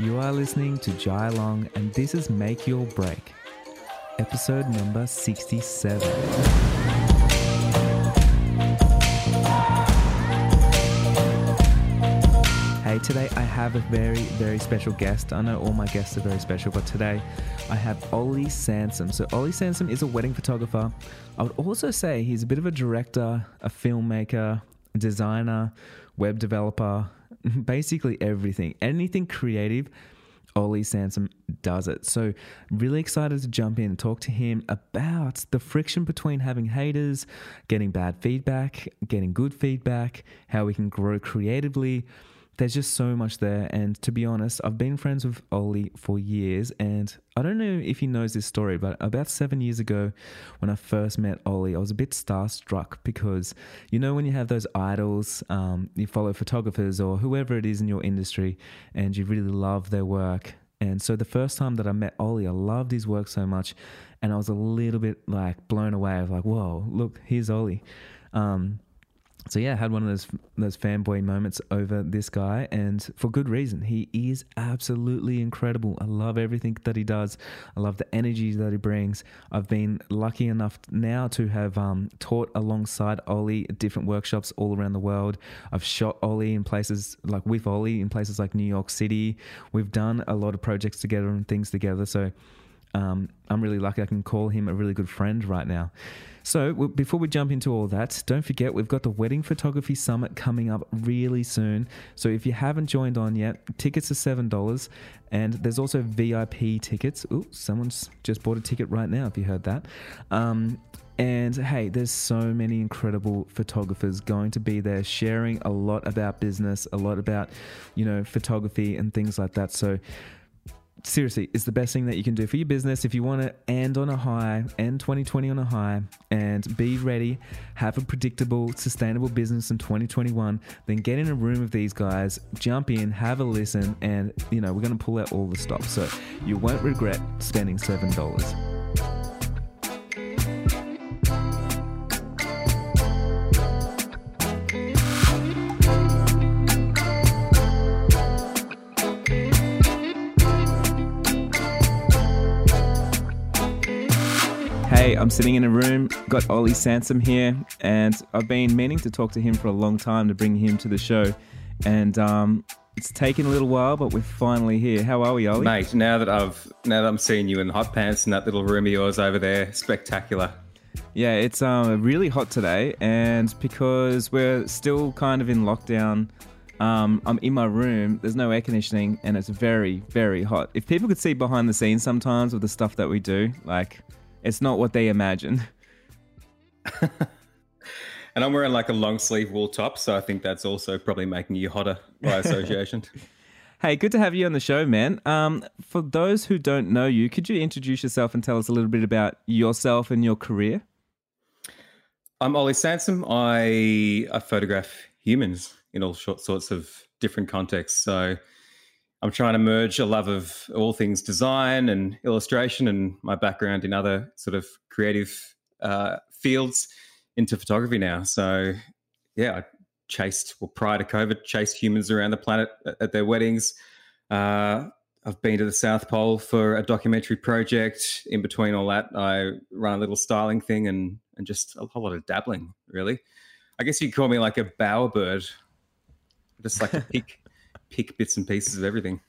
You are listening to Jai Long, and this is Make Your Break, episode number 67. Hey, today I have a very, very special guest. I know all my guests are very special, but today I have Ollie Sansom. So, Ollie Sansom is a wedding photographer. I would also say he's a bit of a director, a filmmaker, designer, web developer, basically everything. Anything creative, Ollie Sansom does it. So, really excited to jump in and talk to him about the friction between having haters, getting bad feedback, getting good feedback, how we can grow creatively there's just so much there. And to be honest, I've been friends with Ollie for years. And I don't know if he knows this story, but about seven years ago, when I first met Ollie, I was a bit starstruck because, you know, when you have those idols, um, you follow photographers or whoever it is in your industry, and you really love their work. And so the first time that I met Ollie, I loved his work so much. And I was a little bit like blown away. Was like, whoa, look, here's Ollie. Um, so yeah, I had one of those those fanboy moments over this guy, and for good reason. He is absolutely incredible. I love everything that he does. I love the energy that he brings. I've been lucky enough now to have um, taught alongside Ollie at different workshops all around the world. I've shot Ollie in places like with Ollie in places like New York City. We've done a lot of projects together and things together. So um, I'm really lucky I can call him a really good friend right now. So, before we jump into all that, don't forget we've got the Wedding Photography Summit coming up really soon. So, if you haven't joined on yet, tickets are $7 and there's also VIP tickets. Oh, someone's just bought a ticket right now if you heard that. Um, and hey, there's so many incredible photographers going to be there sharing a lot about business, a lot about, you know, photography and things like that. So, seriously, it's the best thing that you can do for your business. If you want to end on a high, end 2020 on a high, and be ready, have a predictable, sustainable business in 2021, then get in a room with these guys, jump in, have a listen, and you know, we're going to pull out all the stops. So you won't regret spending $7. Hey, I'm sitting in a room, got Ollie Sansom here, and I've been meaning to talk to him for a long time to bring him to the show. And um, it's taken a little while, but we're finally here. How are we, Ollie? Mate, now that I've now that I'm seeing you in hot pants in that little room of yours over there, spectacular. Yeah, it's um, really hot today, and because we're still kind of in lockdown, um, I'm in my room. There's no air conditioning, and it's very, very hot. If people could see behind the scenes sometimes with the stuff that we do, like it's not what they imagine. and I'm wearing like a long sleeve wool top, so I think that's also probably making you hotter by association. hey, good to have you on the show, man. Um, for those who don't know you, could you introduce yourself and tell us a little bit about yourself and your career? I'm Ollie Sansom. I I photograph humans in all sorts of different contexts. So I'm trying to merge a love of all things design and illustration and my background in other sort of creative uh, fields into photography now. So, yeah, I chased, well, prior to COVID, chased humans around the planet at their weddings. Uh, I've been to the South Pole for a documentary project. In between all that, I run a little styling thing and and just a whole lot of dabbling, really. I guess you'd call me like a bowerbird. Just like a pick pick bits and pieces of everything.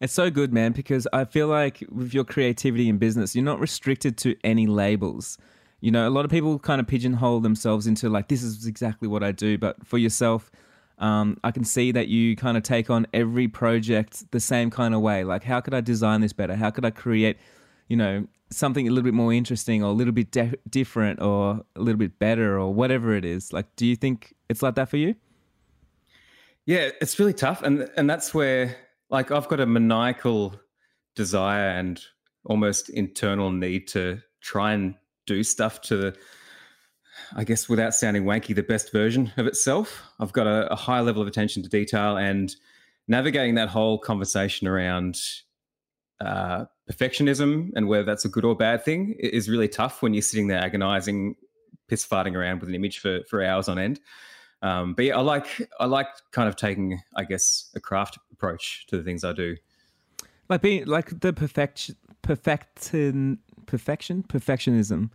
It's so good, man, because I feel like with your creativity in business, you're not restricted to any labels. You know, a lot of people kind of pigeonhole themselves into like, this is exactly what I do. But for yourself, um, I can see that you kind of take on every project the same kind of way. Like, how could I design this better? How could I create, you know, something a little bit more interesting or a little bit de- different or a little bit better or whatever it is? Like, do you think it's like that for you? Yeah, it's really tough, and and that's where like I've got a maniacal desire and almost internal need to try and do stuff to I guess without sounding wanky, the best version of itself. I've got a, a high level of attention to detail and navigating that whole conversation around uh, perfectionism and whether that's a good or bad thing is really tough when you're sitting there agonizing, piss farting around with an image for, for hours on end. Um, but yeah, I like I like kind of taking, I guess, a craft approach to the things I do. Like being like the perfection, perfection, perfectionism.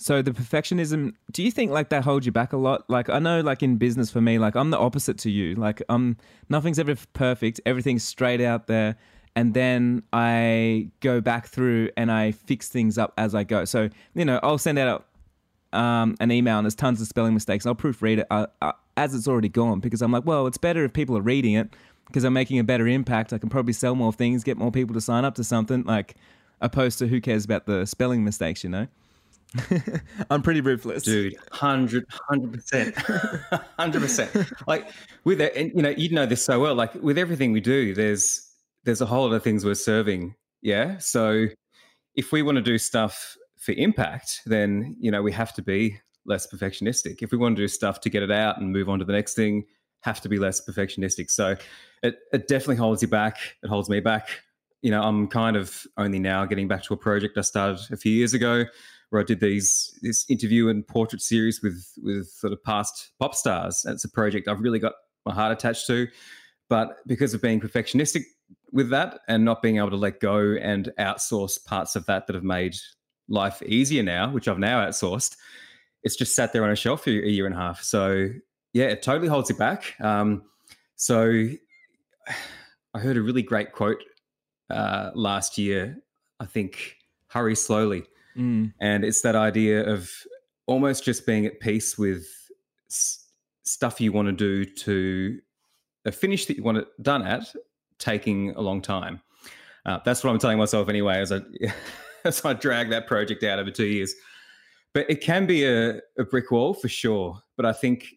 So the perfectionism, do you think like that holds you back a lot? Like I know like in business for me, like I'm the opposite to you. Like um nothing's ever perfect. Everything's straight out there. And then I go back through and I fix things up as I go. So, you know, I'll send out um, an email and there's tons of spelling mistakes. I'll proofread it uh, uh, as it's already gone because I'm like, well, it's better if people are reading it because I'm making a better impact. I can probably sell more things, get more people to sign up to something, like opposed to who cares about the spelling mistakes, you know? I'm pretty ruthless, dude. Hundred, hundred percent, hundred percent. Like with it, and you know, you know this so well. Like with everything we do, there's there's a whole lot of things we're serving. Yeah, so if we want to do stuff for impact, then you know we have to be less perfectionistic. If we want to do stuff to get it out and move on to the next thing, have to be less perfectionistic. So it it definitely holds you back. It holds me back. You know, I'm kind of only now getting back to a project I started a few years ago where I did these this interview and portrait series with with sort of past pop stars. It's a project I've really got my heart attached to, but because of being perfectionistic with that and not being able to let go and outsource parts of that that have made life easier now, which I've now outsourced, it's just sat there on a shelf for a year and a half. So yeah, it totally holds you back. Um, so I heard a really great quote uh, last year. I think hurry slowly, mm. and it's that idea of almost just being at peace with s- stuff you want to do to a finish that you want it done at taking a long time. Uh, that's what I'm telling myself anyway, as I as I drag that project out over two years. But it can be a, a brick wall for sure. But I think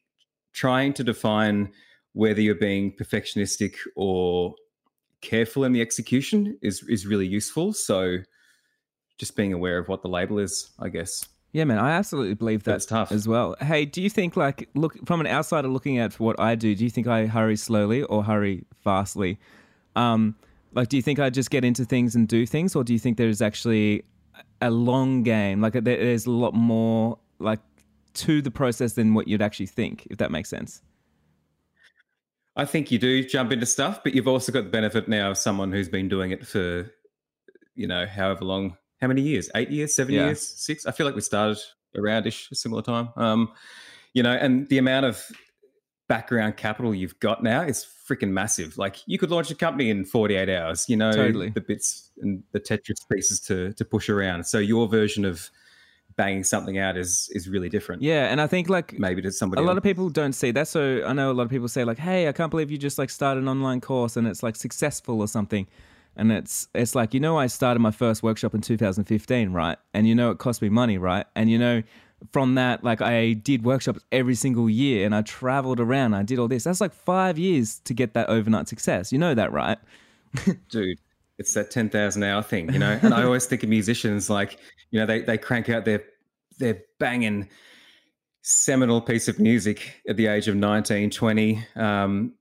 trying to define whether you're being perfectionistic or careful in the execution is is really useful. So just being aware of what the label is, I guess. Yeah, man, I absolutely believe that's tough as well. Hey, do you think like look from an outsider looking at what I do, do you think I hurry slowly or hurry fastly? Um, like, do you think I just get into things and do things, or do you think there's actually a long game? Like, there's a lot more like to the process than what you'd actually think, if that makes sense. I think you do jump into stuff, but you've also got the benefit now of someone who's been doing it for, you know, however long. How many years? Eight years? Seven yeah. years? Six? I feel like we started aroundish a similar time. Um, you know, and the amount of background capital you've got now is freaking massive. Like you could launch a company in 48 hours, you know, totally. the bits and the Tetris pieces to to push around. So your version of banging something out is is really different. Yeah, and I think like maybe to somebody a lot else. of people don't see that. So I know a lot of people say like, "Hey, I can't believe you just like started an online course and it's like successful or something." And it's it's like, you know, I started my first workshop in 2015, right? And you know it cost me money, right? And you know from that, like I did workshops every single year and I traveled around. I did all this. That's like five years to get that overnight success. You know that, right? Dude, it's that 10,000 hour thing, you know? And I always think of musicians like, you know, they, they crank out their, their banging seminal piece of music at the age of 19, 20. Um,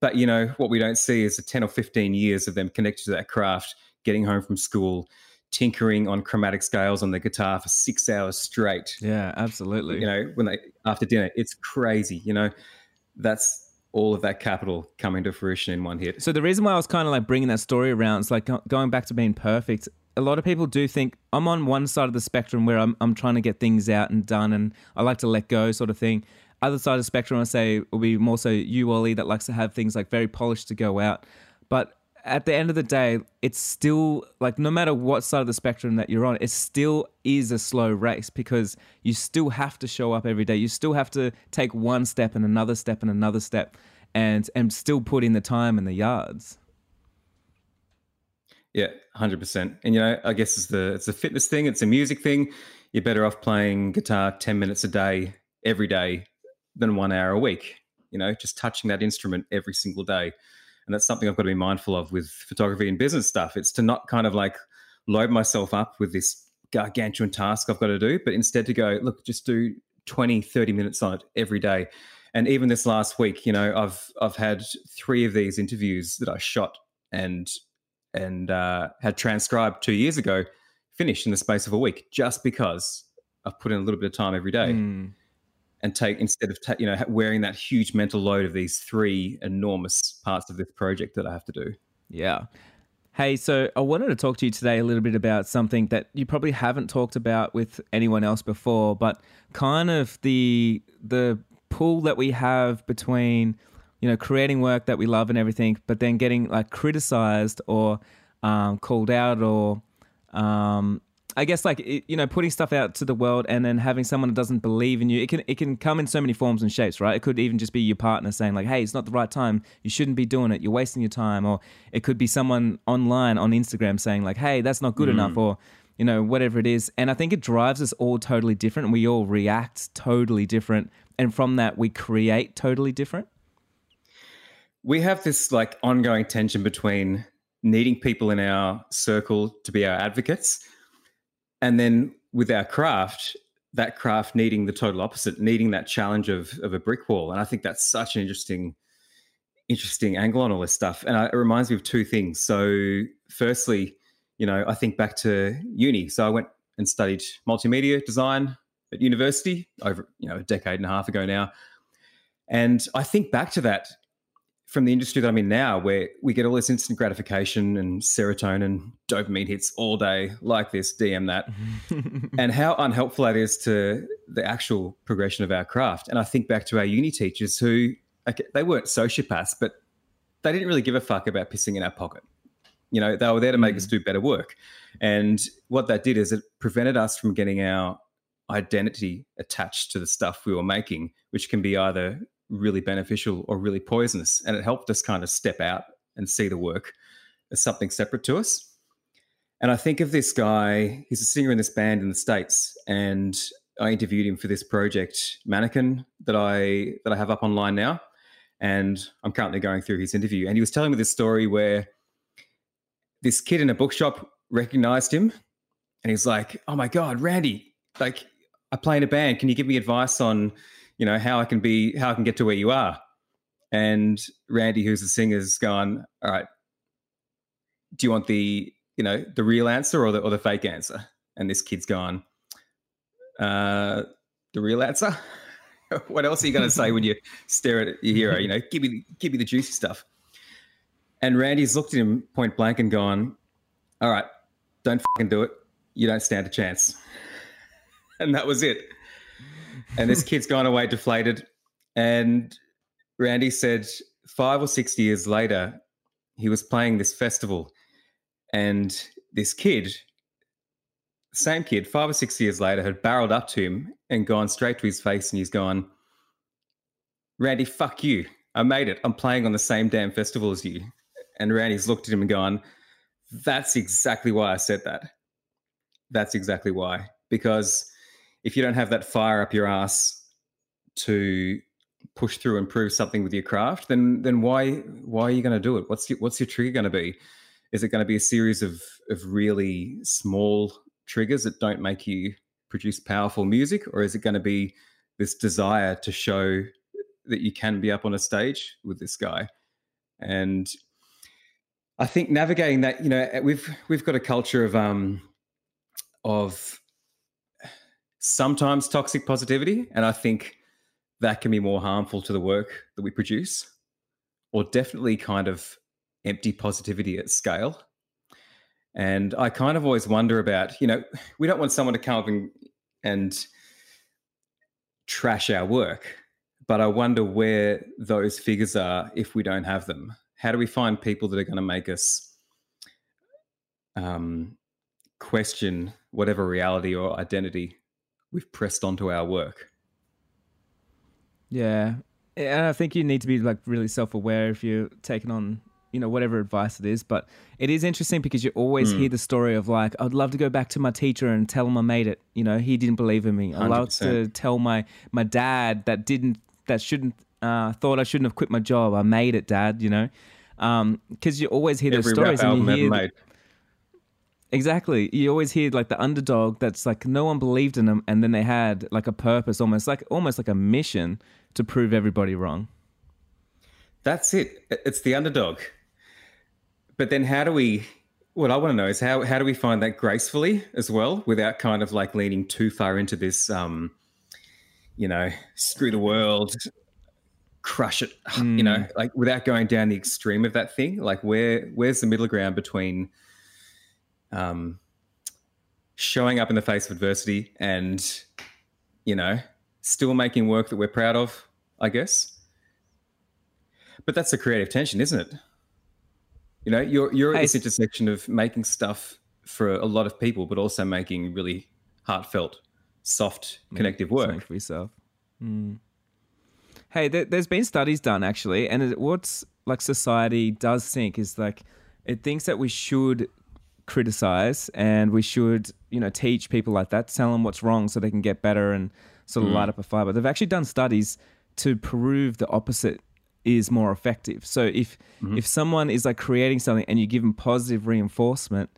but, you know, what we don't see is the 10 or 15 years of them connected to that craft, getting home from school, tinkering on chromatic scales on the guitar for six hours straight. Yeah, absolutely. You know, when they after dinner, it's crazy. You know, that's all of that capital coming to fruition in one hit. So the reason why I was kind of like bringing that story around is like going back to being perfect. A lot of people do think I'm on one side of the spectrum where I'm I'm trying to get things out and done, and I like to let go, sort of thing. Other side of the spectrum, I say, will be more so you, Ollie, that likes to have things like very polished to go out. But at the end of the day, it's still like no matter what side of the spectrum that you're on, it still is a slow race because you still have to show up every day. You still have to take one step and another step and another step and and still put in the time and the yards. Yeah, hundred percent. And you know, I guess it's the it's a fitness thing, it's a music thing. You're better off playing guitar ten minutes a day every day than one hour a week. You know, just touching that instrument every single day and that's something I've got to be mindful of with photography and business stuff. It's to not kind of like load myself up with this gargantuan task I've got to do, but instead to go, look, just do 20, 30 minutes on it every day. And even this last week, you know, I've I've had three of these interviews that I shot and and uh, had transcribed two years ago, finished in the space of a week, just because I've put in a little bit of time every day. Mm. And take instead of ta- you know wearing that huge mental load of these three enormous parts of this project that I have to do. Yeah. Hey, so I wanted to talk to you today a little bit about something that you probably haven't talked about with anyone else before, but kind of the the pull that we have between you know creating work that we love and everything, but then getting like criticized or um, called out or um, I guess like you know putting stuff out to the world and then having someone that doesn't believe in you. It can it can come in so many forms and shapes, right? It could even just be your partner saying like, "Hey, it's not the right time. You shouldn't be doing it. You're wasting your time." Or it could be someone online on Instagram saying like, "Hey, that's not good mm. enough." Or you know whatever it is. And I think it drives us all totally different. We all react totally different, and from that we create totally different. We have this like ongoing tension between needing people in our circle to be our advocates and then with our craft, that craft needing the total opposite, needing that challenge of of a brick wall. And I think that's such an interesting, interesting angle on all this stuff. And it reminds me of two things. So, firstly, you know, I think back to uni. So I went and studied multimedia design at university over, you know, a decade and a half ago now. And I think back to that from the industry that I'm in now, where we get all this instant gratification and serotonin, dopamine hits all day, like this, DM that, and how unhelpful that is to the actual progression of our craft. And I think back to our uni teachers who, okay, they weren't sociopaths, but they didn't really give a fuck about pissing in our pocket. You know, they were there to make mm. us do better work. And what that did is it prevented us from getting our identity attached to the stuff we were making, which can be either really beneficial or really poisonous. And it helped us kind of step out and see the work as something separate to us. And I think of this guy, he's a singer in this band in the States. And I interviewed him for this project, Mannequin, that I that I have up online now. And I'm currently going through his interview. And he was telling me this story where this kid in a bookshop recognized him and he's like, Oh my God, Randy, like I play in a band. Can you give me advice on you know, how I can be, how I can get to where you are. And Randy, who's the singer's gone, all right, do you want the, you know, the real answer or the, or the fake answer? And this kid's gone, uh, the real answer. what else are you going to say when you stare at your hero? You know, give me, give me the juicy stuff. And Randy's looked at him point blank and gone, all right, don't fucking do it. You don't stand a chance. And that was it and this kid's gone away deflated. And Randy said five or six years later, he was playing this festival, and this kid, same kid, five or six years later, had barreled up to him and gone straight to his face, and he's gone, Randy, fuck you. I made it. I'm playing on the same damn festival as you. And Randy's looked at him and gone, That's exactly why I said that. That's exactly why. Because if you don't have that fire up your ass to push through and prove something with your craft, then then why why are you going to do it? What's your, what's your trigger going to be? Is it going to be a series of of really small triggers that don't make you produce powerful music, or is it going to be this desire to show that you can be up on a stage with this guy? And I think navigating that, you know, we've we've got a culture of um of sometimes toxic positivity. And I think that can be more harmful to the work that we produce, or definitely kind of empty positivity at scale. And I kind of always wonder about, you know, we don't want someone to come up and, and trash our work, but I wonder where those figures are if we don't have them. How do we find people that are going to make us um, question whatever reality or identity we've pressed onto our work. Yeah. And I think you need to be like really self aware if you're taking on, you know, whatever advice it is. But it is interesting because you always mm. hear the story of like, I'd love to go back to my teacher and tell him I made it. You know, he didn't believe in me. I'd love to tell my my dad that didn't that shouldn't uh, thought I shouldn't have quit my job. I made it, dad, you know. Um, because you always hear those stories and you hear Exactly. You always hear like the underdog that's like no one believed in them and then they had like a purpose almost like almost like a mission to prove everybody wrong. That's it. It's the underdog. But then how do we what I want to know is how how do we find that gracefully as well without kind of like leaning too far into this um you know, screw the world, crush it, mm. you know, mm. like without going down the extreme of that thing. Like where where's the middle ground between um showing up in the face of adversity and, you know, still making work that we're proud of, I guess. But that's the creative tension, isn't it? You know, you're you're at this intersection of making stuff for a lot of people, but also making really heartfelt, soft, connective work for yourself. Mm. Hey, there, has been studies done actually, and what's like society does think is like it thinks that we should criticize and we should you know teach people like that, tell them what's wrong so they can get better and sort of mm. light up a fire. But they've actually done studies to prove the opposite is more effective. So if mm-hmm. if someone is like creating something and you give them positive reinforcement,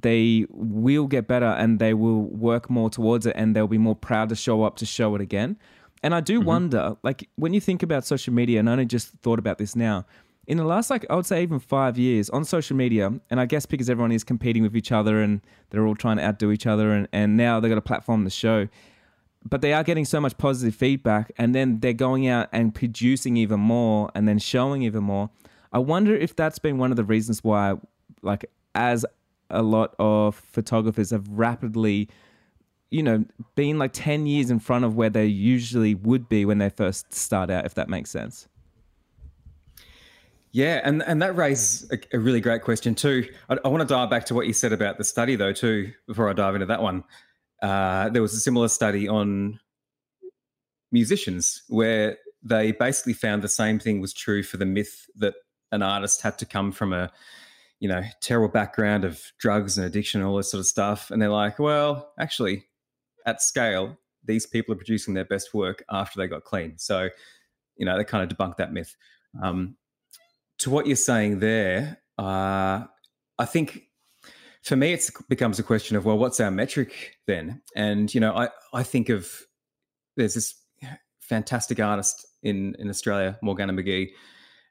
they will get better and they will work more towards it and they'll be more proud to show up to show it again. And I do mm-hmm. wonder, like when you think about social media, and I only just thought about this now, in the last like I would say even five years on social media, and I guess because everyone is competing with each other and they're all trying to outdo each other, and, and now they've got a platform to show. But they are getting so much positive feedback, and then they're going out and producing even more, and then showing even more. I wonder if that's been one of the reasons why, like, as a lot of photographers have rapidly, you know, been like 10 years in front of where they usually would be when they first start out, if that makes sense. Yeah, and, and that raises a, a really great question too. I, I, want to dive back to what you said about the study though too before I dive into that one. Uh, there was a similar study on musicians where they basically found the same thing was true for the myth that an artist had to come from a you know, terrible background of drugs and addiction and all this sort of stuff. And they're like, well, actually, at scale, these people are producing their best work after they got clean. So, you know, they kind of debunked that myth. Um, to what you're saying there, uh, I think for me, it becomes a question of, well, what's our metric then? And, you know, I, I think of there's this fantastic artist in, in Australia, Morgana McGee.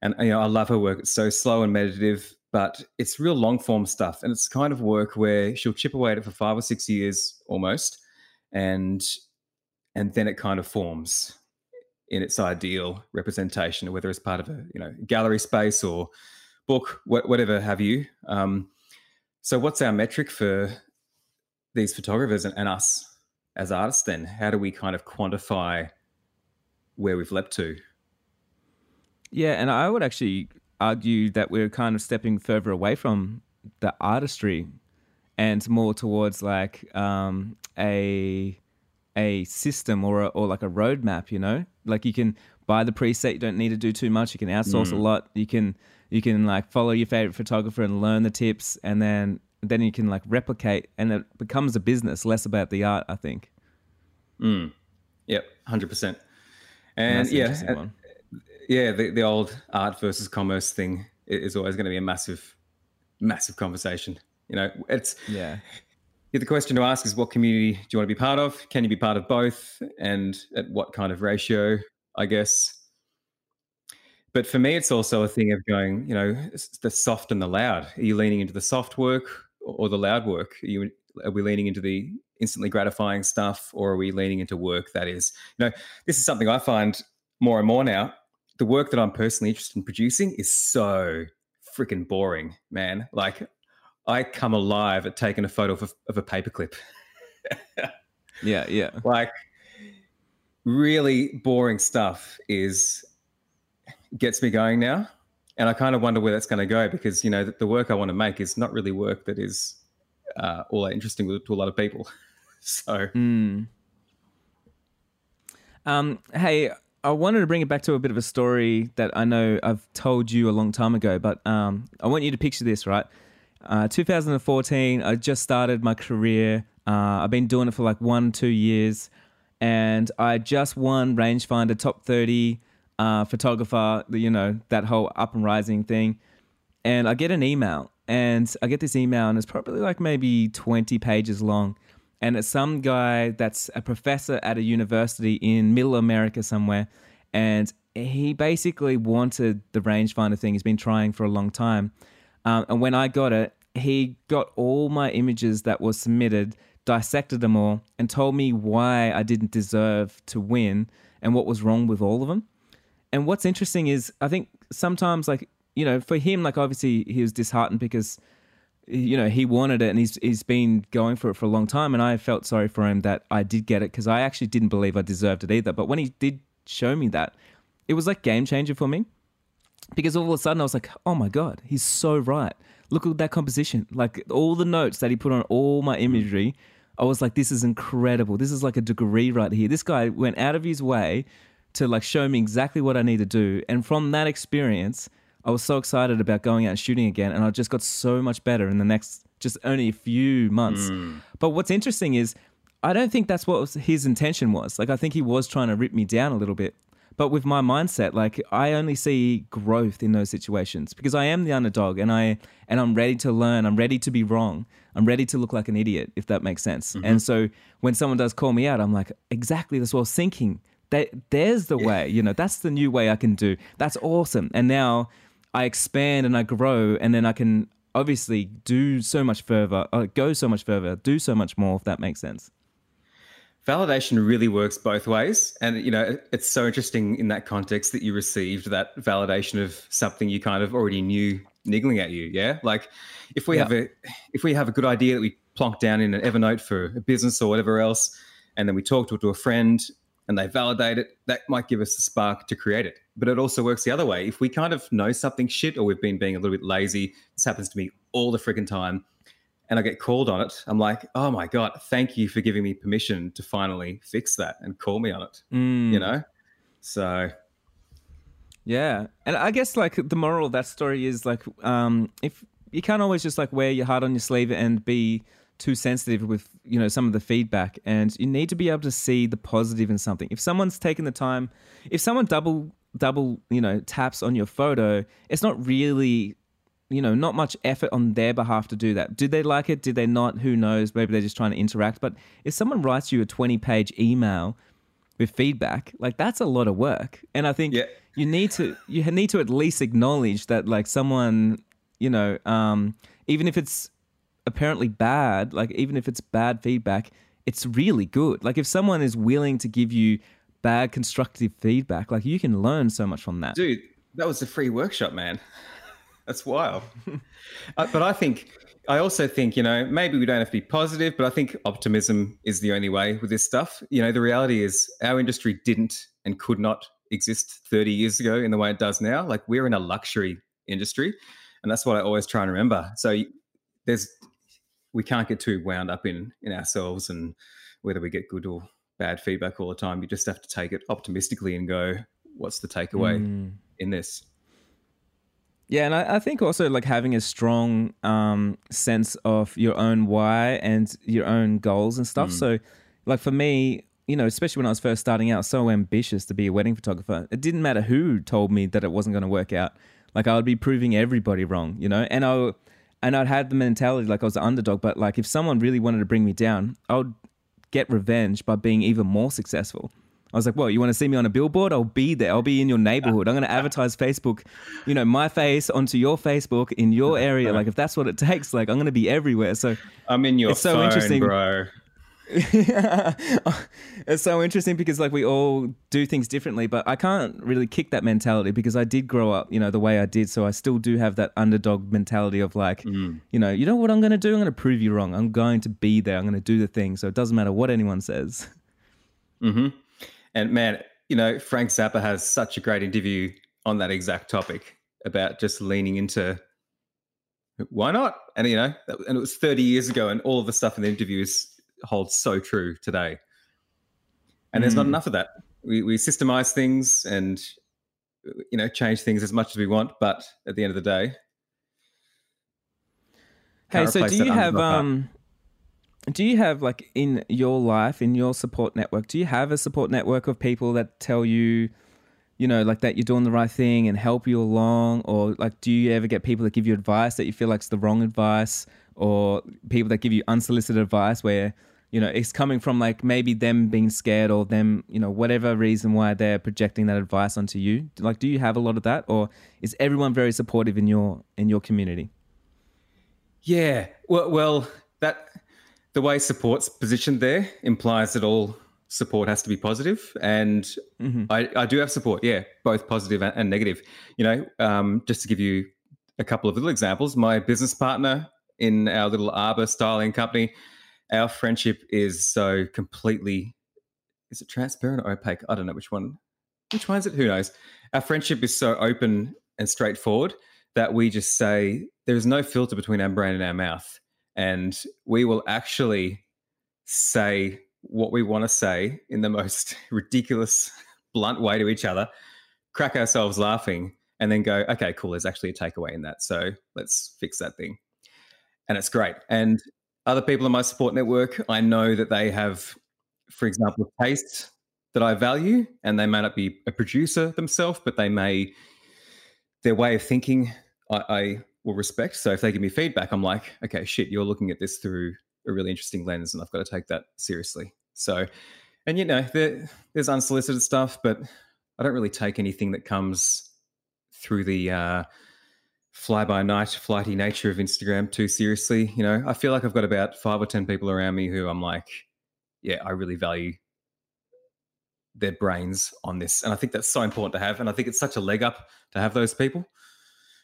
And, you know, I love her work. It's so slow and meditative but it's real long form stuff. And it's kind of work where she'll chip away at it for five or six years almost. And and then it kind of forms in its ideal representation, whether it's part of a you know gallery space or book, whatever have you. Um, so, what's our metric for these photographers and, and, us as artists? Then, how do we kind of quantify where we've leapt to? Yeah, and I would actually argue that we're kind of stepping further away from the artistry and more towards like um, a a system or a, or like a roadmap. You know, like you can buy the preset. You don't need to do too much. You can outsource mm. a lot. You can you can like follow your favorite photographer and learn the tips, and then then you can like replicate, and it becomes a business, less about the art. I think. Mm. Yep, hundred percent. And, and yeah, yeah, the, the old art versus commerce thing is always going to be a massive, massive conversation. You know, it's yeah. The question to ask is, what community do you want to be part of? Can you be part of both, and at what kind of ratio? I guess. But for me, it's also a thing of going, you know, the soft and the loud. Are you leaning into the soft work or the loud work? Are, you, are we leaning into the instantly gratifying stuff, or are we leaning into work that is, you know, this is something I find more and more now the work that I'm personally interested in producing is so freaking boring, man. Like I come alive at taking a photo of a, of a paperclip. yeah, yeah. Like really boring stuff is gets me going now. And I kind of wonder where that's going to go because, you know, the, the work I want to make is not really work that is uh, all that interesting to a lot of people. so. Mm. Um, hey, I wanted to bring it back to a bit of a story that I know I've told you a long time ago, but um, I want you to picture this, right? Uh, 2014, I just started my career. Uh, I've been doing it for like one, two years, and I just won Rangefinder Top 30 uh, photographer, you know, that whole up and rising thing. And I get an email, and I get this email, and it's probably like maybe 20 pages long and it's some guy that's a professor at a university in middle America somewhere, and he basically wanted the rangefinder thing. He's been trying for a long time, um, and when I got it, he got all my images that were submitted dissected them all and told me why I didn't deserve to win and what was wrong with all of them. And what's interesting is I think sometimes like you know for him like obviously he was disheartened because you know he wanted it and he's he's been going for it for a long time and I felt sorry for him that I did get it because I actually didn't believe I deserved it either. But when he did show me that, it was like game changer for me because all of a sudden I was like, oh my god, he's so right. Look at that composition, like all the notes that he put on all my imagery. I was like, this is incredible. This is like a degree right here. This guy went out of his way to like show me exactly what I need to do. And from that experience, I was so excited about going out and shooting again. And I just got so much better in the next just only a few months. Mm. But what's interesting is I don't think that's what his intention was. Like, I think he was trying to rip me down a little bit. But with my mindset, like I only see growth in those situations because I am the underdog and I and I'm ready to learn. I'm ready to be wrong. I'm ready to look like an idiot, if that makes sense. Mm-hmm. And so when someone does call me out, I'm like, exactly that's what I was thinking. That there's the yeah. way, you know, that's the new way I can do. That's awesome. And now I expand and I grow and then I can obviously do so much further, uh, go so much further, do so much more, if that makes sense validation really works both ways. And you know it's so interesting in that context that you received that validation of something you kind of already knew niggling at you yeah? Like if we yeah. have a if we have a good idea that we plonk down in an evernote for a business or whatever else and then we talk to it to a friend and they validate it that might give us the spark to create it. But it also works the other way. If we kind of know something shit or we've been being a little bit lazy this happens to me all the freaking time and I get called on it, I'm like, oh my God, thank you for giving me permission to finally fix that and call me on it. Mm. You know? So Yeah. And I guess like the moral of that story is like um if you can't always just like wear your heart on your sleeve and be too sensitive with you know some of the feedback and you need to be able to see the positive in something if someone's taken the time if someone double double you know taps on your photo it's not really you know, not much effort on their behalf to do that. Did they like it? Did they not? Who knows? Maybe they're just trying to interact. But if someone writes you a 20 page email with feedback, like that's a lot of work. And I think yeah. you need to you need to at least acknowledge that like someone, you know, um, even if it's apparently bad, like even if it's bad feedback, it's really good. Like if someone is willing to give you bad constructive feedback, like you can learn so much from that. Dude, that was a free workshop, man. That's wild. uh, but I think, I also think, you know, maybe we don't have to be positive, but I think optimism is the only way with this stuff. You know, the reality is our industry didn't and could not exist 30 years ago in the way it does now. Like we're in a luxury industry. And that's what I always try and remember. So there's, we can't get too wound up in in ourselves and whether we get good or bad feedback all the time. You just have to take it optimistically and go, what's the takeaway mm. in this? Yeah, and I, I, think also like having a strong um, sense of your own why and your own goals and stuff. Mm. So, like for me, you know, especially when I was first starting out, so ambitious to be a wedding photographer. It didn't matter who told me that it wasn't going to work out. Like I would be proving everybody wrong, you know. And I and I'd had the mentality like I was an underdog. But like if someone really wanted to bring me down, I would get revenge by being even more successful. I was like, well, you want to see me on a billboard? I'll be there. I'll be in your neighborhood. I'm going to advertise Facebook, you know, my face onto your Facebook in your area. Like, if that's what it takes, like, I'm going to be everywhere. So I'm in your it's so phone, interesting. bro. it's so interesting because like we all do things differently, but I can't really kick that mentality because I did grow up, you know, the way I did. So I still do have that underdog mentality of like, mm. you know, you know what I'm going to do? I'm going to prove you wrong. I'm going to be there. I'm going to do the thing. So it doesn't matter what anyone says. Mm-hmm. And man, you know, Frank Zappa has such a great interview on that exact topic about just leaning into why not? And you know, and it was 30 years ago, and all of the stuff in the interviews holds so true today. And mm. there's not hmm. enough of that. We we systemize things and you know change things as much as we want, but at the end of the day, hey, so do you have um? Do you have like in your life in your support network do you have a support network of people that tell you you know like that you're doing the right thing and help you along? Or like do you ever get people that give you advice that you feel like it's the wrong advice? Or people that give you unsolicited advice where you know it's coming from like maybe them being scared or them you know whatever reason why they're projecting that advice onto you? Like do you have a lot of that? Or is everyone very supportive in your in your community? Yeah. Well well that the way support's positioned there implies that all support has to be positive, and Mm-hmm. I, I do have support. Yeah, both positive and, negative. You know, um, just to give you a couple of little examples, my business partner in our little Arbor styling company, our friendship is so completely. Is it transparent or opaque? I don't know which one. Which one is it? Who knows? Our friendship is so open and straightforward that we just say there is no filter between our brain and our mouth, and we will actually say what we want to say in the most ridiculous, blunt way to each other, crack ourselves laughing, and then go, okay, cool, there's actually a takeaway in that. So let's fix that thing. And it's great. And other people in my support network, I know that they have, for example, taste that I value, and they may not be a producer themselves, but they may, their way of thinking, I, I will respect. So if they give me feedback, I'm like, okay, shit, you're looking at this through a really interesting lens, and I've got to take that seriously. So, and you know, there, there's unsolicited stuff, but I don't really take anything that comes through the uh, fly by night, flighty nature of Instagram too seriously. You know, I feel like I've got about five or 10 people around me who I'm like, yeah, I really value their brains on this. And I think that's so important to have. And I think it's such a leg up to have those people.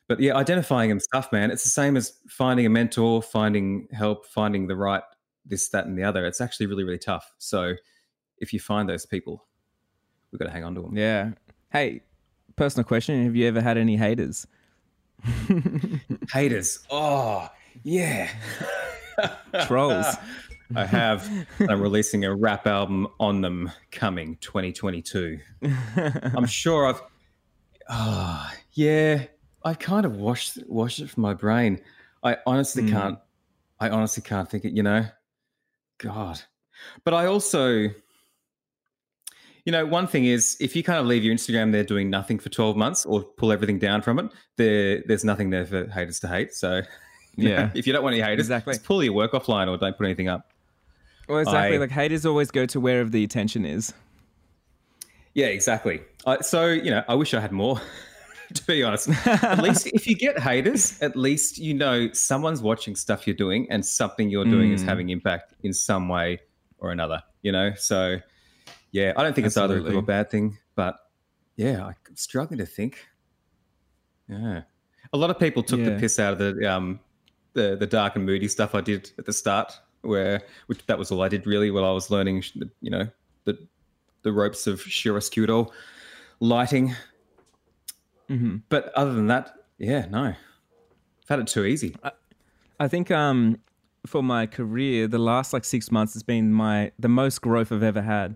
But yeah, identifying and stuff, man. It's the same as finding a mentor, finding help, finding the right this, that, and the other. It's actually really, really tough. So if you find those people, we've got to hang on to them. Yeah. Hey, personal question: Have you ever had any haters? Haters. Oh, yeah. Trolls. I have. I'm releasing a rap album on them coming 2022. I'm sure I've. Oh, yeah. I kind of washed washed it from my brain. I honestly Mm. can't. I honestly can't think it. You know, God. But I also, you know, one thing is if you kind of leave your Instagram there doing nothing for 12 months or pull everything down from it, there there's nothing there for haters to hate. So you know, Yeah. if you don't want any haters, Exactly. just pull your work offline or don't put anything up. Well, exactly. I- like haters always go to wherever the attention is. Yeah, exactly. Uh, so you know, I wish I had more. to be honest, at least if you get haters, at least you know someone's watching stuff you're doing, and something you're doing is Mm. having impact in some way or another. You know, so yeah, I don't think it's either a good or bad thing, but yeah, I'm struggling to think. Yeah, a lot of people took the piss out of the um the the dark and moody stuff I did at the start, where which that was all I did really while I was learning, you know, the the ropes of chiaroscuro lighting. Hmm But other than that, yeah, no, I've had it too easy. I think um, for my career, the last like six months has been my the most growth I've ever had.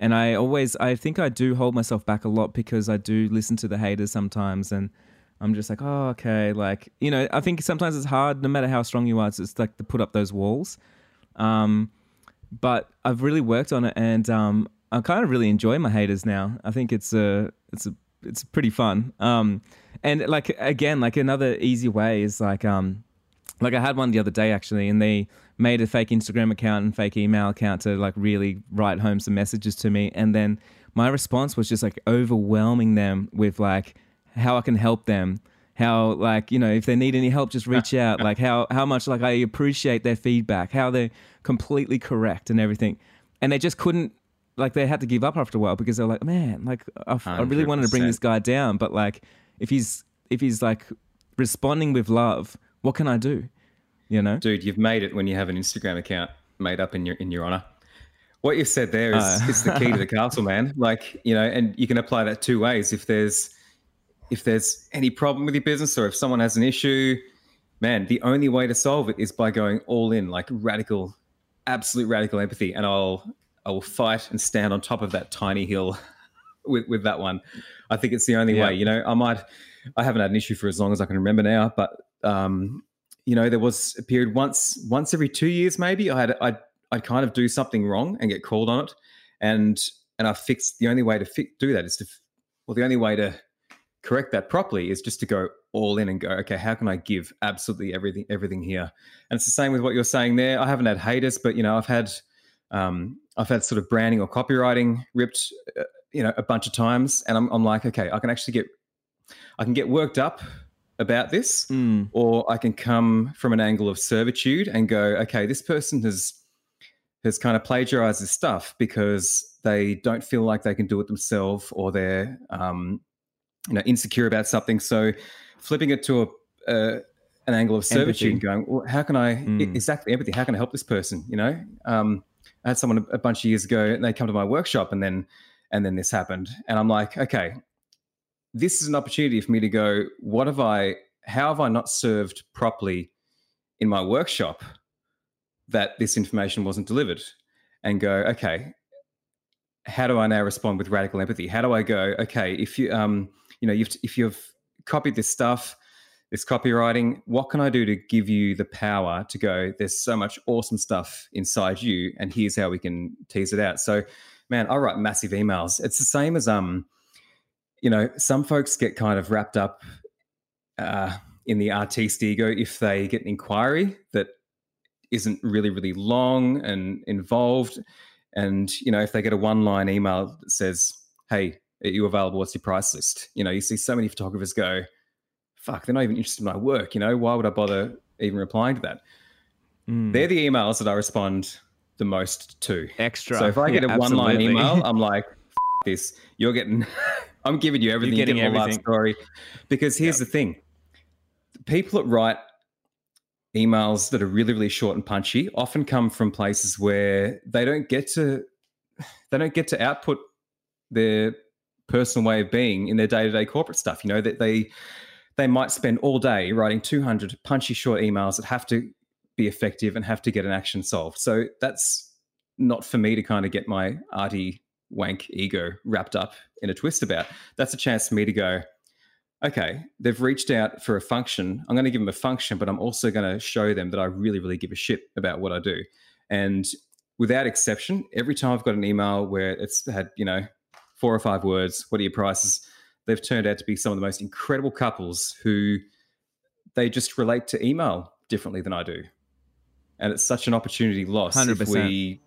And I always, I think I do hold myself back a lot because I do listen to the haters sometimes, and I'm just like, oh, okay, like you know, I think sometimes it's hard, no matter how strong you are, it's just like to put up those walls. Um, but I've really worked on it, and um, I kind of really enjoy my haters now. I think it's a, it's a, it's pretty fun. Um, and like again, like another easy way is like, um, like I had one the other day actually, and they made a fake Instagram account and fake email account to like really write home some messages to me, and then my response was just like overwhelming them with like how I can help them, how like you know if they need any help, just reach out, like how how much like I appreciate their feedback, how they're completely correct and everything, and they just couldn't. Like they had to give up after a while because they're like, man, like I, I really wanted to bring this guy down, but like if he's if he's like responding with love, what can I do? You know? Dude, you've made it when you have an Instagram account made up in your in your honor. What you said there is Uh. is the key to the castle, man. Like you know, and you can apply that two ways. If there's if there's any problem with your business or if someone has an issue, man, the only way to solve it is by going all in, like radical, absolute radical empathy. And I'll I will fight and stand on top of that tiny hill with with that one. I think it's the only Yeah. way. You know, I might I haven't had an issue for as long as I can remember now, but um, you know, there was a period once once every two years maybe I had I'd I'd kind of do something wrong and get called on it, and and I fixed the only way to fi- do that is to well the only way to correct that properly is just to go all in and go okay how can I give absolutely everything everything here and it's the same with what you're saying there I haven't had haters but you know I've had um, I've had sort of branding or copywriting ripped uh, you know a bunch of times and I'm, I'm like okay I can actually get I can get worked up about this Mm, or I can come from an angle of servitude and go, okay, this person has has kind of plagiarized this stuff because they don't feel like they can do it themselves or they're um, you know insecure about something. So flipping it to a, an angle of servitude and going, well, how can I mm. exactly empathy? How can I help this person? You know, um, I had someone a bunch of years ago, and they come to my workshop, and then and then this happened, and I'm like, okay, this is an opportunity for me to go. What have I? How have I not served properly in my workshop that this information wasn't delivered? And go, okay, how do I now respond with radical empathy? How do I go? Okay, if you um, you know, you've, if you've copied this stuff, this copywriting, what can I do to give you the power to go? There's so much awesome stuff inside you, and here's how we can tease it out. So, man, I write massive emails. It's the same as um, you know, some folks get kind of wrapped up uh, in the artiste ego if they get an inquiry that isn't really really long and involved and you know, if they get a one-line email that says, "Hey, are you available? What's your price list?" You know, you see so many photographers go, "Fuck, they're not even interested in my work." You know, why would I bother even replying to that? Mm. They're the emails that I respond the most to. Extra. So if I get yeah, a one-line email, I'm like, "This, you're getting." I'm giving you everything. You're getting, you everything. story. Because here's yep. the thing: people that write emails that are really really short and punchy often come from places where they don't get to they don't get to output their personal way of being in their day-to-day corporate stuff you know that they they might spend all day writing 200 punchy short emails that have to be effective and have to get an action solved so that's not for me to kind of get my arty wank ego wrapped up in a twist about that's a chance for me to go okay, they've reached out for a function. I'm going to give them a function, but I'm also going to show them that I really, really give a shit about what I do. And without exception, every time I've got an email where it's had, you know, four or five words, what are your prices? They've turned out to be some of the most incredible couples who they just relate to email differently than I do. And it's such an opportunity lost 100%. if we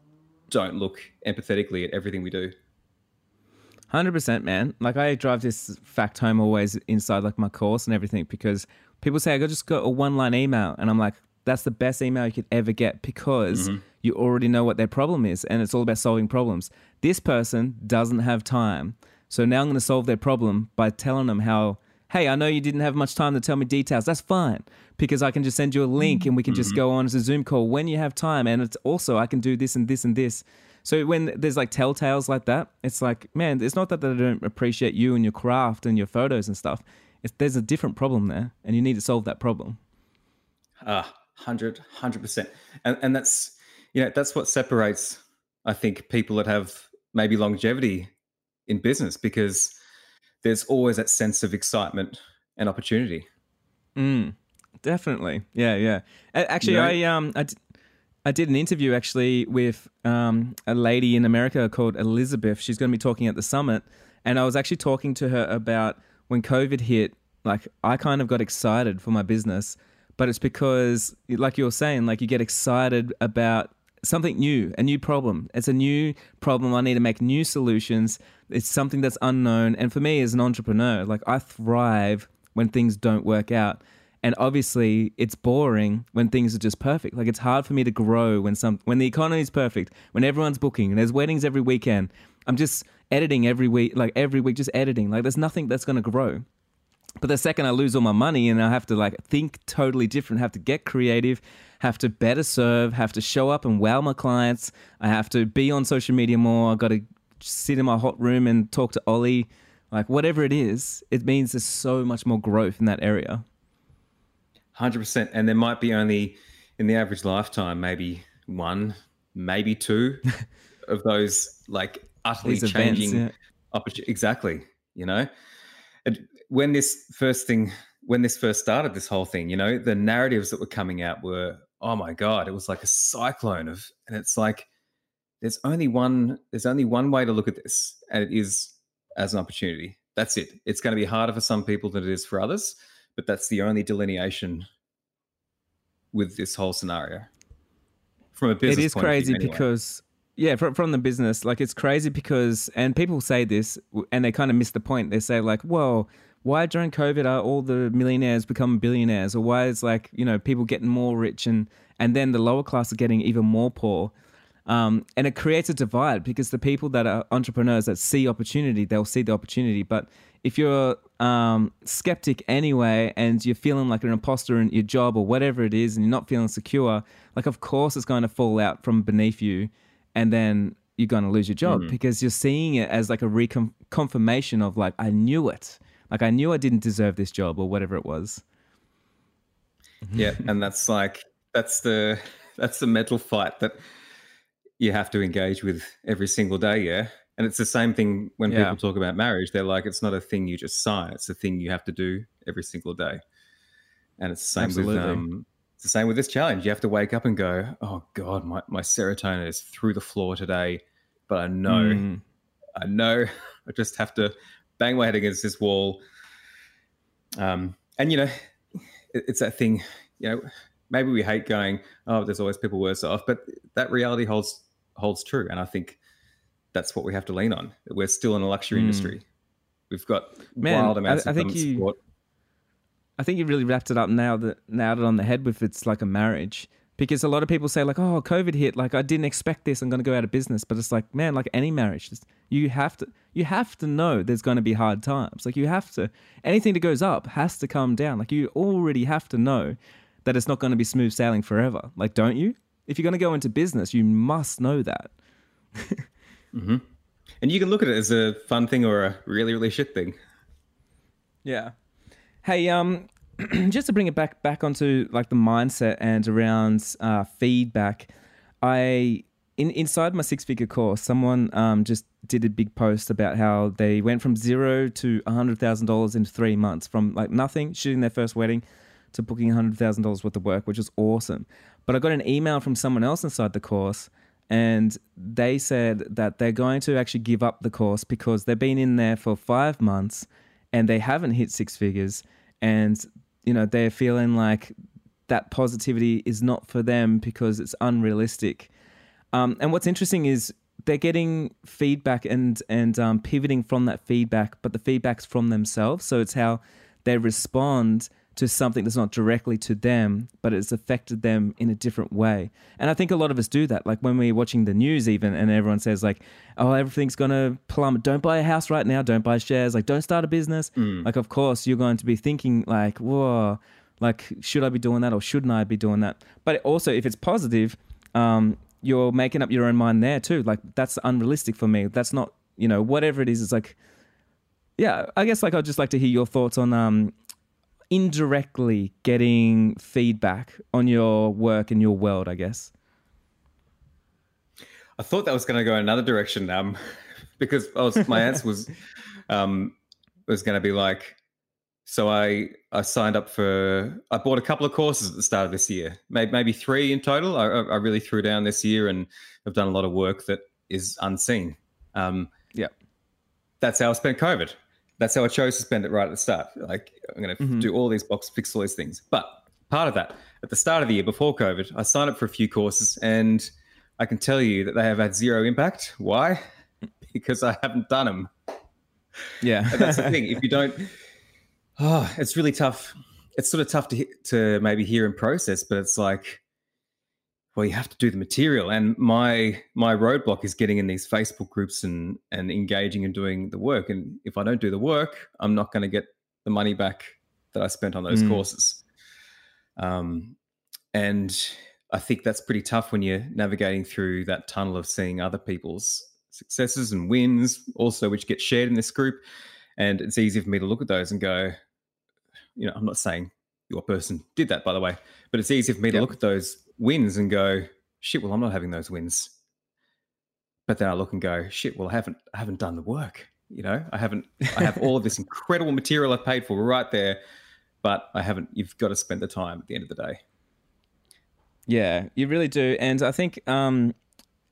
don't look empathetically at everything we do. Hundred percent, man. Like I drive this fact home always inside like my course and everything because people say I just got a one line email and I'm like, that's the best email you could ever get because mm-hmm. you already know what their problem is and it's all about solving problems. This person doesn't have time, so now I'm going to solve their problem by telling them how. Hey, I know you didn't have much time to tell me details. That's fine because I can just send you a link and we can mm-hmm. just go on as a Zoom call when you have time. And it's also I can do this and this and this. So when there's like telltales like that, it's like, man, it's not that they don't appreciate you and your craft and your photos and stuff. It's, there's a different problem there, and you need to solve that problem. Ah, hundred, hundred percent, and and that's you know that's what separates, I think, people that have maybe longevity in business because there's always that sense of excitement and opportunity. Mm, definitely, yeah, yeah. Actually, you know, I um I. I did an interview actually with um, a lady in America called Elizabeth. She's going to be talking at the summit. And I was actually talking to her about when COVID hit, like I kind of got excited for my business, but it's because, like you were saying, like you get excited about something new, a new problem. It's a new problem. I need to make new solutions. It's something that's unknown. And for me as an entrepreneur, like I thrive when things don't work out. And obviously, it's boring when things are just perfect. Like it's hard for me to grow when some when the economy is perfect, when everyone's booking, and there's weddings every weekend. I'm just editing every week, like every week, just editing. Like there's nothing that's going to grow. But the second I lose all my money and I have to like think totally different, have to get creative, have to better serve, have to show up and wow my clients, I have to be on social media more. I got to sit in my hot room and talk to Ollie. Like whatever it is, it means there's so much more growth in that area. Hundred percent, and there might be only in the average lifetime, maybe one, maybe two of those like utterly These changing events, yeah. opportunities. Exactly, you know, when this first thing, when this first started, this whole thing, you know, the narratives that were coming out were, oh my god, it was like a cyclone of, and it's like there's only one, there's only one way to look at this, and it is as an opportunity. That's it. It's going to be harder for some people than it is for others but that's the only delineation with this whole scenario from a business. It is crazy anyway. because yeah, from from the business, like it's crazy because and people say this and they kind of miss the point. They say like, well. Why during COVID are all the millionaires become billionaires, or why is like you know people getting more rich and and then the lower class are getting even more poor? Um, and it creates a divide because the people that are entrepreneurs that see opportunity, they'll see the opportunity. But if you're um, skeptic anyway and you're feeling like an imposter in your job or whatever it is and you're not feeling secure, like, of course, it's going to fall out from beneath you. And then you're going to lose your job mm-hmm. because you're seeing it as like a reconfirmation of like, I knew it. Like, I knew I didn't deserve this job or whatever it was. Yeah. and that's like, that's the, that's the mental fight that you have to engage with every single day. Yeah. And it's the same thing when yeah. people talk about marriage. They're like, it's not a thing you just sign, it's a thing you have to do every single day. And it's the same Absolutely. with, um, it's the same with this challenge. You have to wake up and go, oh God, my, my serotonin is through the floor today. But I know, mm. I know I just have to bang my head against this wall. Um, and, you know, it, it's that thing, you know, maybe we hate going, oh, there's always people worse off, but that reality holds holds true. And I think that's what we have to lean on. We're still in a luxury mm. industry. We've got Man, wild amounts I, I of think you, support. I think you really wrapped it up now that nailed it on the head with it's like a marriage. Because a lot of people say like, oh, COVID hit, like I didn't expect this, I'm gonna go out of business. But it's like, man, like any marriage, you have to you have to know there's gonna be hard times. Like you have to anything that goes up has to come down. Like you already have to know that it's not going to be smooth sailing forever. Like, don't you? If you're going to go into business, you must know that. mm-hmm. And you can look at it as a fun thing or a really, really shit thing. Yeah. Hey, um, just to bring it back back onto like the mindset and around uh, feedback, I in inside my six figure course, someone um, just did a big post about how they went from zero to hundred thousand dollars in three months, from like nothing, shooting their first wedding, to booking $100,000 worth of work, which is awesome. But I got an email from someone else inside the course and they said that they're going to actually give up the course because they've been in there for five months and they haven't hit six figures and you know they're feeling like that positivity is not for them because it's unrealistic. Um, and what's interesting is they're getting feedback and and um, pivoting from that feedback but the feedback's from themselves. So it's how they respond to something that's not directly to them, but it's affected them in a different way. And I think a lot of us do that. Like when we're watching the news, even, and everyone says, like, oh, everything's going to plummet. Don't buy a house right now. Don't buy shares. Like, don't start a business. Mm. Like, of course, you're going to be thinking, like, whoa, like, should I be doing that or shouldn't I be doing that? But also, if it's positive, um, you're making up your own mind there too. Like, that's unrealistic for me. That's not, you know, whatever it is, it's like, yeah, I guess like I'd just like to hear your thoughts on um, indirectly getting feedback on your work and your world, I guess? I thought that was going to go another direction, um, because was, my answer was um, was going to be like, so I I signed up for I bought a couple of courses at the start of this year, maybe maybe three in total. I, I really threw down this year and have done a lot of work that is unseen. Um, yeah, that's how I spent COVID that's how I chose to spend it right at the start. Like I'm going to mm-hmm. do all these boxes, fix all these things. But part of that, at the start of the year before COVID, I signed up for a few courses, and I can tell you that they have had zero impact. Why? Because I haven't done them. Yeah, that's the thing. If you don't, oh, it's really tough. It's sort of tough to to maybe hear and process, but it's like well you have to do the material and my my roadblock is getting in these facebook groups and and engaging and doing the work and if i don't do the work i'm not going to get the money back that i spent on those mm. courses um and i think that's pretty tough when you're navigating through that tunnel of seeing other people's successes and wins also which get shared in this group and it's easy for me to look at those and go you know i'm not saying your person did that by the way but it's easy for me yep. to look at those wins and go, shit, well, I'm not having those wins. But then I look and go, shit, well, I haven't I haven't done the work. You know, I haven't I have all of this incredible material I've paid for right there, but I haven't you've got to spend the time at the end of the day. Yeah, you really do. And I think um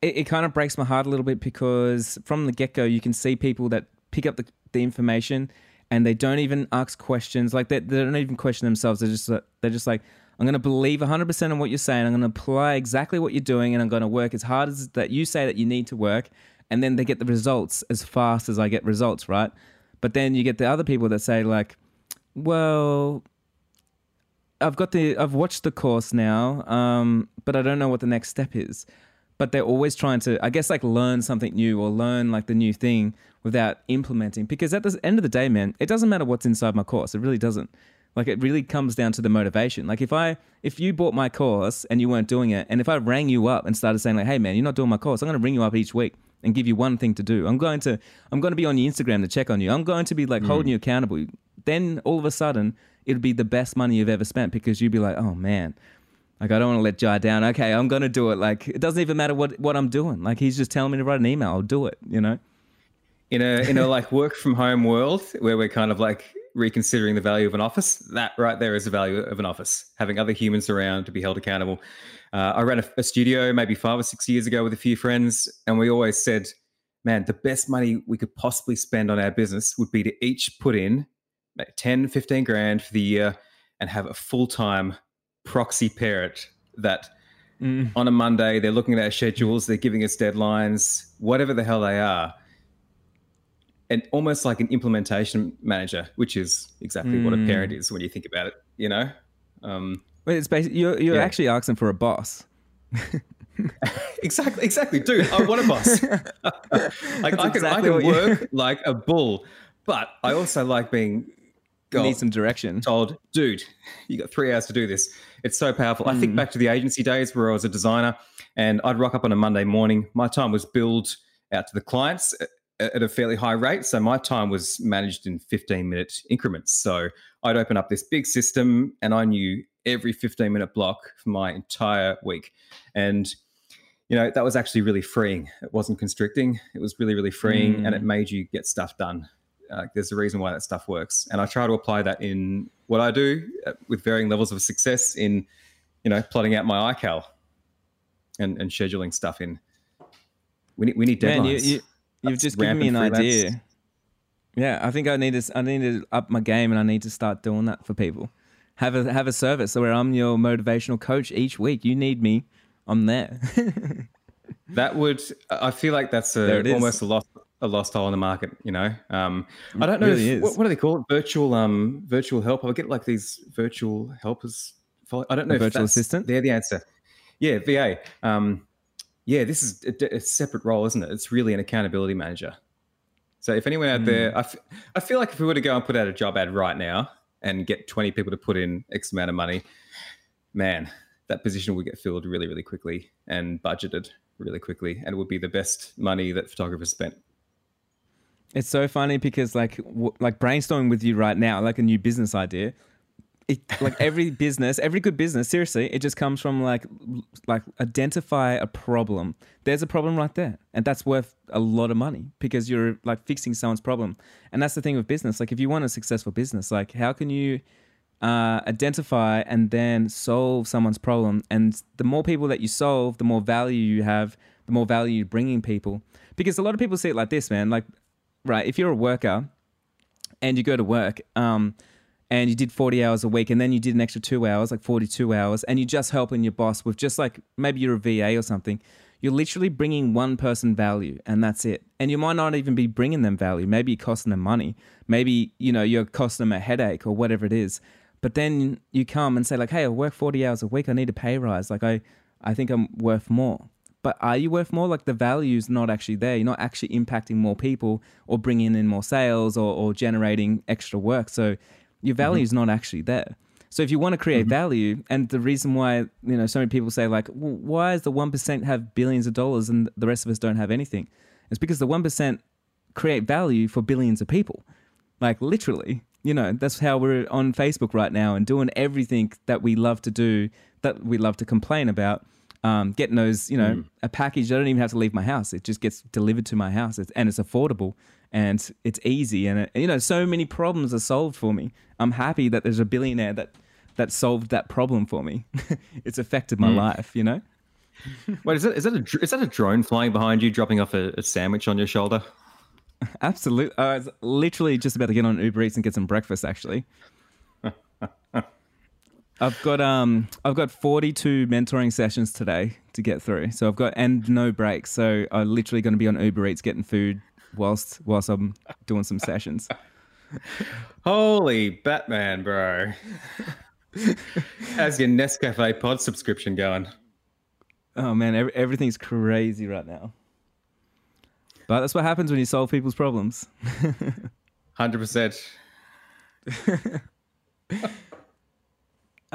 it, it kind of breaks my heart a little bit because from the get go you can see people that pick up the, the information and they don't even ask questions. Like they, they don't even question themselves. They're just they're just like, I'm going to believe 100% in what you're saying. I'm going to apply exactly what you're doing, and I'm going to work as hard as that you say that you need to work. And then they get the results as fast as I get results, right? But then you get the other people that say like, well, I've got the I've watched the course now, um, but I don't know what the next step is. but they're always trying to, I guess, like learn something new or learn like the new thing without implementing. Because at the end of the day, man, it doesn't matter what's inside my course. It really doesn't. Like it really comes down to the motivation. Like if I if you bought my course and you weren't doing it, and if I rang you up and started saying like, "Hey man, you're not doing my course," I'm going to ring you up each week and give you one thing to do. I'm going to I'm going to be on your Instagram to check on you. I'm going to be like mm. holding you accountable. Then all of a sudden, it'd be the best money you've ever spent because you'd be like, "Oh man, like I don't want to let Jai down. Okay, I'm gonna do it. Like it doesn't even matter what what I'm doing. Like he's just telling me to write an email. I'll do it. You know. In a in a like work from home world where we're kind of like reconsidering the value of an office, that right there is the value of an office. Having other humans around to be held accountable. Uh, I ran a, a studio maybe five or six years ago with a few friends, and we always said, "Man, the best money we could possibly spend on our business would be to each put in 10, 15 grand for the year and have a full time proxy parent that mm. on a Monday they're looking at our schedules, they're giving us deadlines, whatever the hell they are. And almost like an implementation manager, which is exactly mm. what a parent mm. is when you think about it, you know? Um, well, it's basically, you're, you're yeah. actually asking for a boss. exactly, exactly, dude. I want a boss. like I can, exactly I can work like a bull, but I also like being need some direction. Told, dude, you got three hours to do this. It's so powerful. Mm. I think hmm. back to the agency days where I was a designer and I'd rock up on a Monday morning. My time was billed out to the clients at a fairly high rate. So my time was managed in 15 minute increments. So I'd open up this big system and I knew every 15 minute block for my entire week. And you know, that was actually really freeing. It wasn't constricting. It was really, really freeing mm. and it hmm. made you get stuff done. Uh, there's a reason why that stuff works, and I try to apply that in what I do uh, with varying levels of success in, you know, plotting out my iCal and and scheduling stuff in. We need we need deadlines. Man, you, you, have just given me an idea. Yeah, I think I need to I need to up my game, and I need to start doing that for people. Have a have a service where I'm your motivational coach each week. You need me, I'm there. that would I feel like that's a, almost a lost a lost hole in the market. You know, um, I don't know. Really if, what, what, do they call it? Virtual, um, virtual help. I get like these virtual helpers. I don't know. A virtual assistant. They're the answer. Yeah, VA. Um, yeah, this is a, a, separate role, isn't it? It's really an accountability manager. So if anyone out mm. there, hmm. I, f- I feel like if we were to go and put out a job ad right now and get 20 people to put in X amount of money, man, that position would get filled really, really quickly and budgeted really quickly. And it would be the best money that photographers spent it's so funny because like w- like brainstorming with you right now, like a new business idea. It, like every business, every good business, seriously, it just comes from like like identify a problem. There's a problem right there, and that's worth a lot of money because you're like fixing someone's problem. And that's the thing with business. Like if you want a successful business, like how can you uh, identify and then solve someone's problem? And the more people that you solve, the more value you have, the more value you're bringing people. Because a lot of people see it like this, man. Like right, if you're a worker and you go to work, um, and you did 40 hours a week and then you did an extra two hours, like 42 hours, and you're just helping your boss with just like maybe you're a VA or something, you're literally bringing one person value and that's it. And you might not even be bringing them value. Maybe you're costing them money. Maybe, you know, you're costing them a headache or whatever it is. But then you come and say like, hey, I work 40 hours a week. I need a pay rise. Like I, I think I'm worth more but are you worth more? Like the value's not actually there. You're not actually impacting more people or bringing in more sales or, or generating extra work. So your value is mm-hmm. not actually there. So if you want to create mm-hmm. value, and the reason why you know so many people say like, well, why does the one percent have billions of dollars and the rest of us don't have anything? It's because the one percent create value for billions of people. Like literally, you know, that's how we're on Facebook right now and doing everything that we love to do, that we love to complain about um, getting those, you know, mm. a package. I don't even have to leave my house. It just gets delivered to my house, it's, and it's affordable and it's easy. And it, you know, so many problems are solved for me. I'm happy that there's a billionaire that that solved that problem for me. it's affected my mm. life. You know. Wait, is that is that a is that a drone flying behind you, dropping off a, a sandwich on your shoulder? Absolutely. I was literally just about to get on Uber Eats and get some breakfast. Actually. I've got um I've got 42 mentoring sessions today to get through. So I've got and no breaks. So I'm literally going to be on Uber Eats getting food whilst whilst I'm doing some sessions. Holy Batman, bro. How's your Nescafe pod subscription going? Oh man, every, everything's crazy right now. But that's what happens when you solve people's problems. Hundred percent.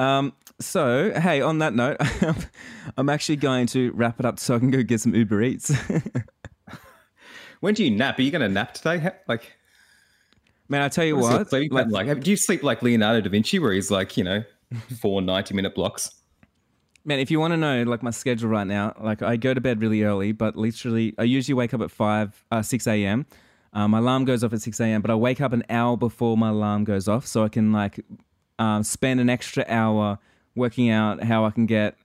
Um, so, hey, on that note, I'm actually going to wrap it up so I can go get some Uber Eats. When do you nap? Are you going to nap today? Like, man, I tell you what, what like, like, do you sleep like Leonardo da Vinci, where he's like, you know, four 90 minute blocks? Man, if you want to know like my schedule right now, like I go to bed really early, but literally I usually wake up at five, uh, six a.m. Um, my alarm goes off at six a.m., but I wake up an hour before my alarm goes off, so I can like um, spend an extra hour working out how I can get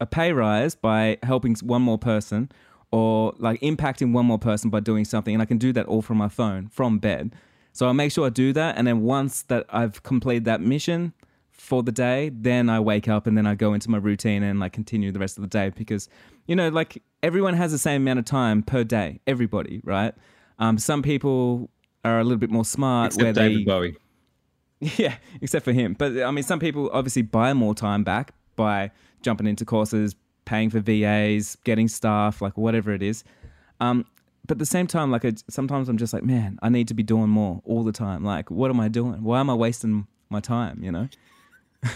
a pay rise by helping one more person or like impacting one more person by doing something. And I can do that all from my phone, from bed. So I make sure I do that. And then once that I've completed that mission for the day, then I wake up and then I go into my routine and like continue the rest of the day because, you know, like everyone has the same amount of time per day, everybody, right? Um, some people are a little bit more smart Except where David they. Bowie. Yeah, except for him. But I mean, some people obviously buy more time back by jumping into courses, paying for VAs, getting staff, like whatever it is. Um, but at the same time, like sometimes I'm just like, man, I need to be doing more all the time. Like, what am I doing? Why am I wasting my time? You know.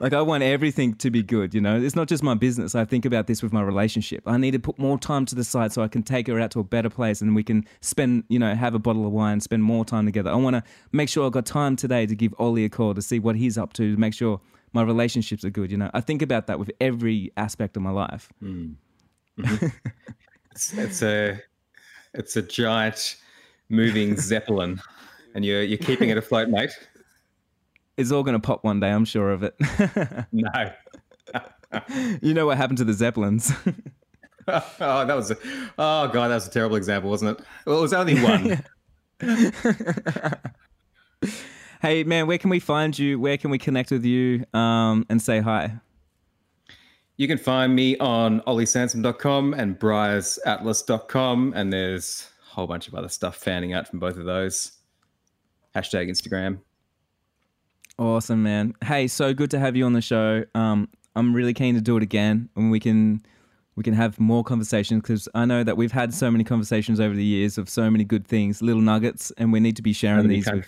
like I want everything to be good, you know. It's not just my business. I think about this with my relationship. I need to put more time to the side so I can take her out to a better place and we can spend, you know, have a bottle of wine, spend more time together. I want to make sure I've got time today to give Ollie a call to see what he's up to, to make sure my relationships are good, you know. I think about that with every aspect of my life. Mm. Mm-hmm. it's, it's a it's a giant moving zeppelin and you're you're keeping it afloat, mate. It's all going to pop one day, I'm sure of it. no. you know what happened to the Zeppelins? oh, that was a, oh god, that was a terrible example, wasn't it? Well, it was only one. Hey man, where can we find you? Where can we connect with you um, and say hi? You can find me on olliesansom.com and bryersatlas.com, and there's a whole bunch of other stuff fanning out from both of those. Hashtag Instagram. Awesome, man. Hey, so good to have you on the show. Um, I'm really keen to do it again, and we can we can have more conversations because I know that we've had so many conversations over the years of so many good things, little nuggets, and we need to be sharing these with,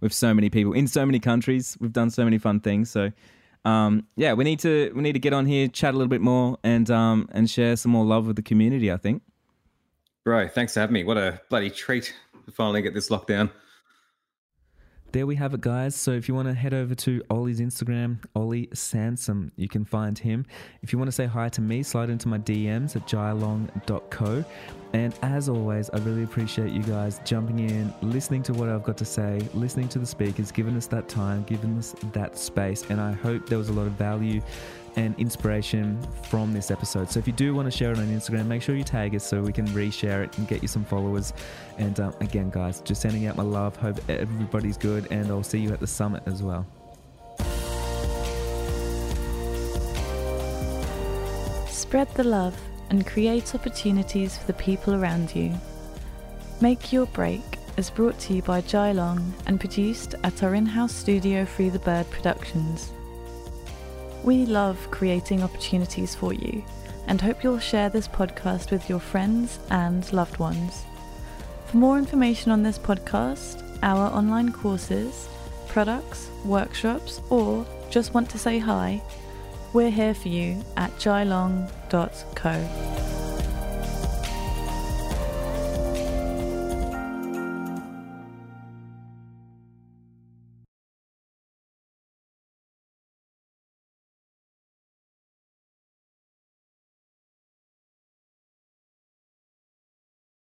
with, so many people in so many countries. We've done so many fun things. So, um, yeah, we need to we need to get on here, chat a little bit more, and um, and share some more love with the community. I think. Bro, thanks for having me. What a bloody treat to finally get this locked down there we have it, guys. So if you want to head over to Ollie's Instagram, Ollie Sansom, you can find him. If you want to say hi to me, slide into my DMs at jailong.co. And as always, I really appreciate you guys jumping in, listening to what I've got to say, listening to the speakers, giving us that time, giving us that space. And I hope there was a lot of value and inspiration from this episode. So if you do want to share it on Instagram, make sure you tag us so we can reshare it and get you some followers. And um, again, guys, just sending out my love. Hope everybody's good, and I'll see you at the summit as well. Spread the love and create opportunities for the people around you. Make Your Break is brought to you by Jai Long and produced at our in house studio Free the Bird Productions. We love creating opportunities for you and hope you'll share this podcast with your friends and loved ones. For more information on this podcast, our online courses, products, workshops, or just want to say hi, we're here for you at jailong.co.